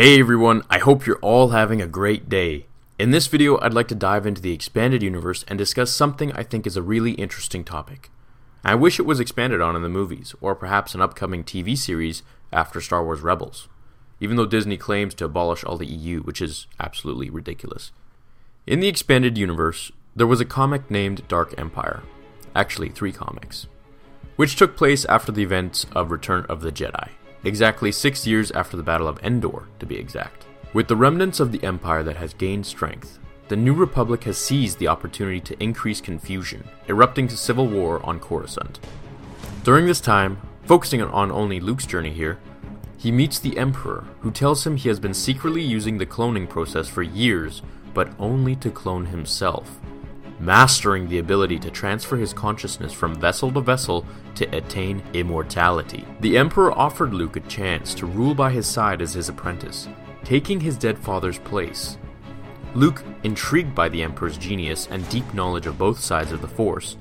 Hey everyone, I hope you're all having a great day. In this video, I'd like to dive into the expanded universe and discuss something I think is a really interesting topic. I wish it was expanded on in the movies, or perhaps an upcoming TV series after Star Wars Rebels, even though Disney claims to abolish all the EU, which is absolutely ridiculous. In the expanded universe, there was a comic named Dark Empire, actually, three comics, which took place after the events of Return of the Jedi exactly six years after the Battle of Endor, to be exact. With the remnants of the Empire that has gained strength, the New Republic has seized the opportunity to increase confusion, erupting to civil war on Coruscant. During this time, focusing on only Luke's journey here, he meets the Emperor, who tells him he has been secretly using the cloning process for years, but only to clone himself, mastering the ability to transfer his consciousness from vessel to vessel to attain immortality. The Emperor offered Luke a chance to rule by his side as his apprentice, taking his dead father's place. Luke, intrigued by the Emperor's genius and deep knowledge of both sides of the Force,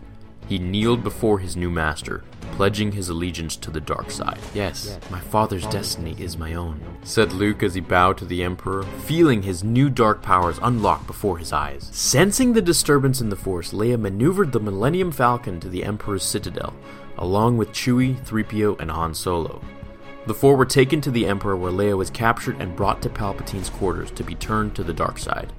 he kneeled before his new master, pledging his allegiance to the dark side. Yes, my father's destiny is my own, said Luke as he bowed to the Emperor, feeling his new dark powers unlock before his eyes. Sensing the disturbance in the Force, Leia maneuvered the Millennium Falcon to the Emperor's citadel, along with Chewie, 3PO, and Han Solo. The four were taken to the Emperor where Leia was captured and brought to Palpatine's quarters to be turned to the dark side.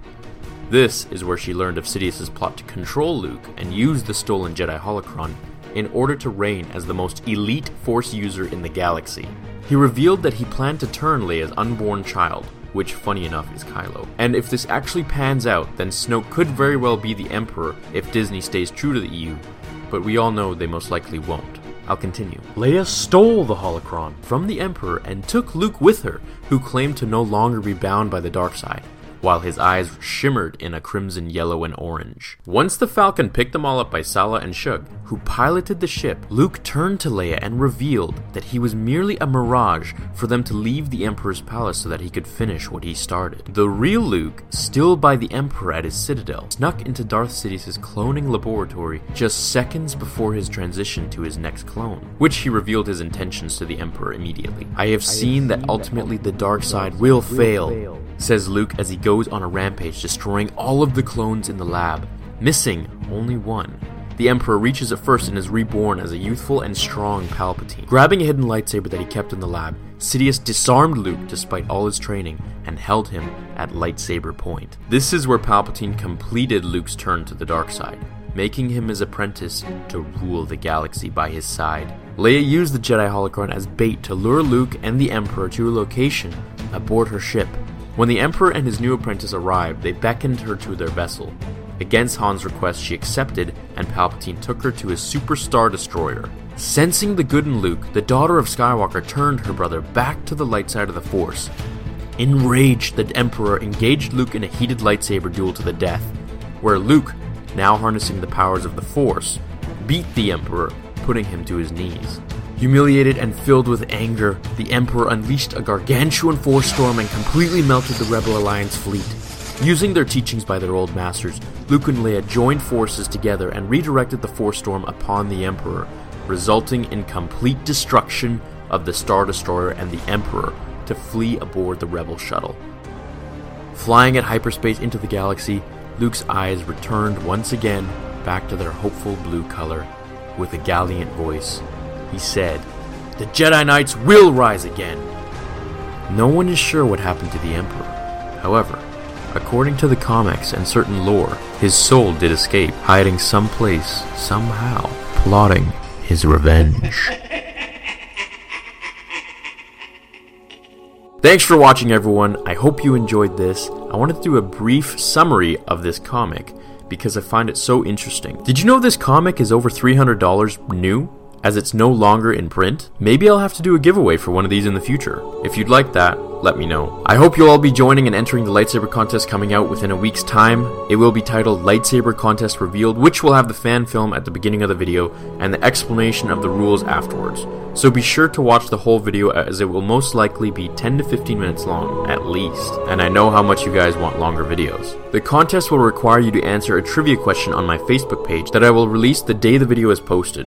This is where she learned of Sidious's plot to control Luke and use the stolen Jedi holocron in order to reign as the most elite Force user in the galaxy. He revealed that he planned to turn Leia's unborn child, which, funny enough, is Kylo. And if this actually pans out, then Snoke could very well be the Emperor if Disney stays true to the EU, but we all know they most likely won't. I'll continue. Leia stole the holocron from the Emperor and took Luke with her, who claimed to no longer be bound by the dark side while his eyes shimmered in a crimson yellow and orange. Once the Falcon picked them all up by Salla and Shug, who piloted the ship, Luke turned to Leia and revealed that he was merely a mirage for them to leave the Emperor's palace so that he could finish what he started. The real Luke, still by the Emperor at his citadel, snuck into Darth Sidious's cloning laboratory just seconds before his transition to his next clone, which he revealed his intentions to the Emperor immediately. I have seen that ultimately the dark side will fail, says Luke as he goes on a rampage, destroying all of the clones in the lab, missing only one. The Emperor reaches it first and is reborn as a youthful and strong Palpatine. Grabbing a hidden lightsaber that he kept in the lab, Sidious disarmed Luke despite all his training and held him at lightsaber point. This is where Palpatine completed Luke's turn to the dark side, making him his apprentice to rule the galaxy by his side. Leia used the Jedi holocron as bait to lure Luke and the Emperor to a location aboard her ship when the Emperor and his new apprentice arrived, they beckoned her to their vessel. Against Han's request, she accepted, and Palpatine took her to his Super Star Destroyer. Sensing the good in Luke, the daughter of Skywalker turned her brother back to the light side of the Force. Enraged, the Emperor engaged Luke in a heated lightsaber duel to the death, where Luke, now harnessing the powers of the Force, beat the Emperor, putting him to his knees. Humiliated and filled with anger, the Emperor unleashed a gargantuan force storm and completely melted the Rebel Alliance fleet. Using their teachings by their old masters, Luke and Leia joined forces together and redirected the Force Storm upon the Emperor, resulting in complete destruction of the Star Destroyer and the Emperor to flee aboard the Rebel shuttle. Flying at hyperspace into the galaxy, Luke's eyes returned once again back to their hopeful blue color. With a gallant voice, he said, The Jedi Knights will rise again! No one is sure what happened to the Emperor. However, according to the comics and certain lore, his soul did escape, hiding someplace, somehow, plotting his revenge. Thanks for watching, everyone. I hope you enjoyed this. I wanted to do a brief summary of this comic because I find it so interesting. Did you know this comic is over $300 new? As it's no longer in print, maybe I'll have to do a giveaway for one of these in the future. If you'd like that, let me know. I hope you'll all be joining and entering the lightsaber contest coming out within a week's time. It will be titled Lightsaber Contest Revealed, which will have the fan film at the beginning of the video and the explanation of the rules afterwards. So be sure to watch the whole video as it will most likely be 10 to 15 minutes long, at least. And I know how much you guys want longer videos. The contest will require you to answer a trivia question on my Facebook page that I will release the day the video is posted.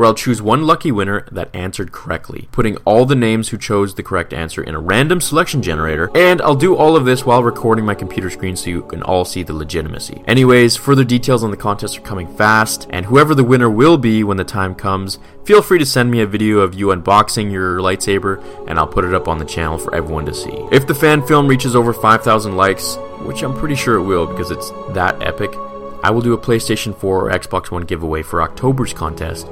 where I'll choose one lucky winner that answered correctly, putting all the names who chose the correct answer in a random selection generator, and I'll do all of this while recording my computer screen so you can all see the legitimacy. Anyways, further details on the contest are coming fast, and whoever the winner will be when the time comes, feel free to send me a video of you unboxing your lightsaber, and I'll put it up on the channel for everyone to see. If the fan film reaches over 5,000 likes, which I'm pretty sure it will because it's that epic, I will do a PlayStation 4 or Xbox One giveaway for October's contest,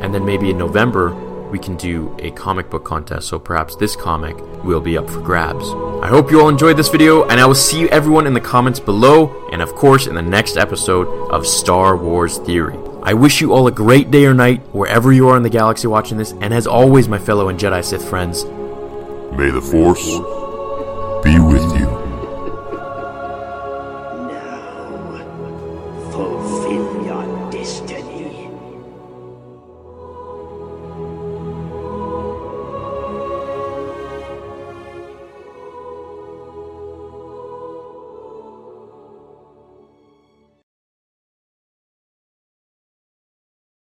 and then maybe in November, we can do a comic book contest, so perhaps this comic will be up for grabs. I hope you all enjoyed this video, and I will see you everyone in the comments below, and of course in the next episode of Star Wars Theory. I wish you all a great day or night, wherever you are in the galaxy watching this, and as always, my fellow and Jedi Sith friends, may the Force